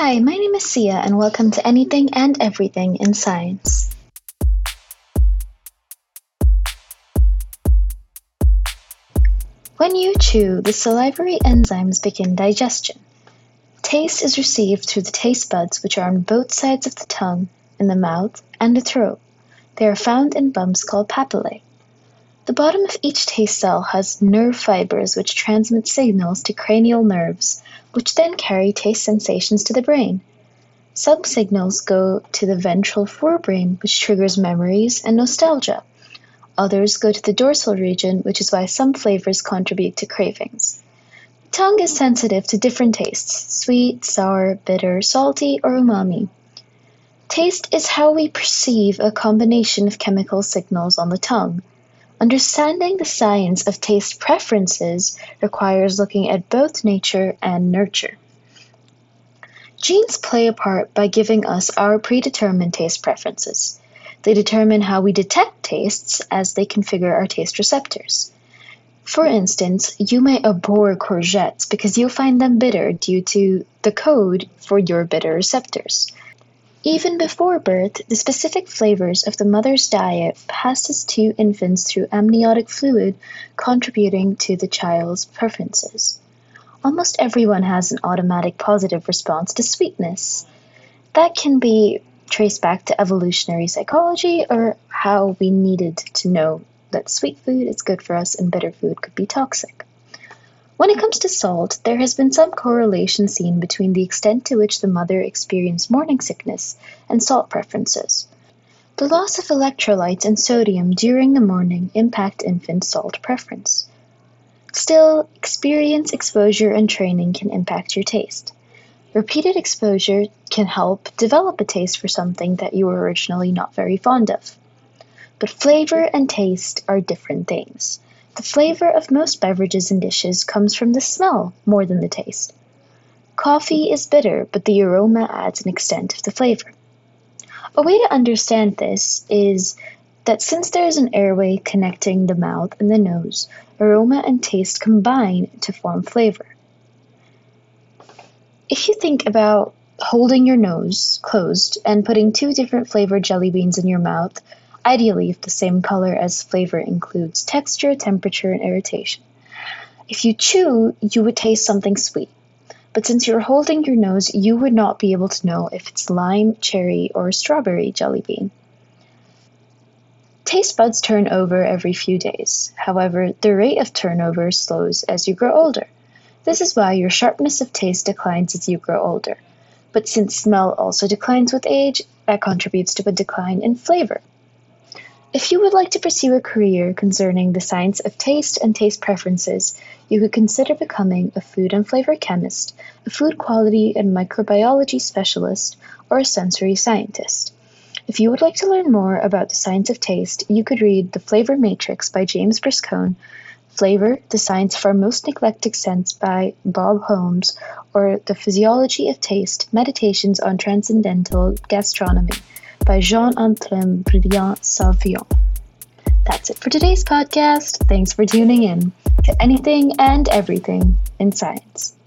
Hi, my name is Sia, and welcome to Anything and Everything in Science. When you chew, the salivary enzymes begin digestion. Taste is received through the taste buds, which are on both sides of the tongue, in the mouth, and the throat. They are found in bumps called papillae. The bottom of each taste cell has nerve fibers which transmit signals to cranial nerves, which then carry taste sensations to the brain. Some signals go to the ventral forebrain, which triggers memories and nostalgia. Others go to the dorsal region, which is why some flavors contribute to cravings. The tongue is sensitive to different tastes sweet, sour, bitter, salty, or umami. Taste is how we perceive a combination of chemical signals on the tongue. Understanding the science of taste preferences requires looking at both nature and nurture. Genes play a part by giving us our predetermined taste preferences. They determine how we detect tastes as they configure our taste receptors. For instance, you may abhor courgettes because you'll find them bitter due to the code for your bitter receptors. Even before birth, the specific flavors of the mother's diet passes to infants through amniotic fluid, contributing to the child's preferences. Almost everyone has an automatic positive response to sweetness. That can be traced back to evolutionary psychology or how we needed to know that sweet food is good for us and bitter food could be toxic. When it comes to salt, there has been some correlation seen between the extent to which the mother experienced morning sickness and salt preferences. The loss of electrolytes and sodium during the morning impact infant salt preference. Still, experience, exposure, and training can impact your taste. Repeated exposure can help develop a taste for something that you were originally not very fond of. But flavor and taste are different things. The flavor of most beverages and dishes comes from the smell more than the taste. Coffee is bitter, but the aroma adds an extent of the flavor. A way to understand this is that since there is an airway connecting the mouth and the nose, aroma and taste combine to form flavor. If you think about holding your nose closed and putting two different flavored jelly beans in your mouth, ideally if the same color as flavor includes texture, temperature, and irritation. If you chew, you would taste something sweet. But since you're holding your nose, you would not be able to know if it's lime, cherry, or strawberry jelly bean. Taste buds turn over every few days. However, the rate of turnover slows as you grow older. This is why your sharpness of taste declines as you grow older. But since smell also declines with age, that contributes to a decline in flavor. If you would like to pursue a career concerning the science of taste and taste preferences, you could consider becoming a food and flavor chemist, a food quality and microbiology specialist, or a sensory scientist. If you would like to learn more about the science of taste, you could read The Flavor Matrix by James Briscoe, Flavor, The Science of Our Most Neglected Sense by Bob Holmes, or The Physiology of Taste Meditations on Transcendental Gastronomy by Jean-Antoine Brillat-Savarin. That's it for today's podcast. Thanks for tuning in to anything and everything in science.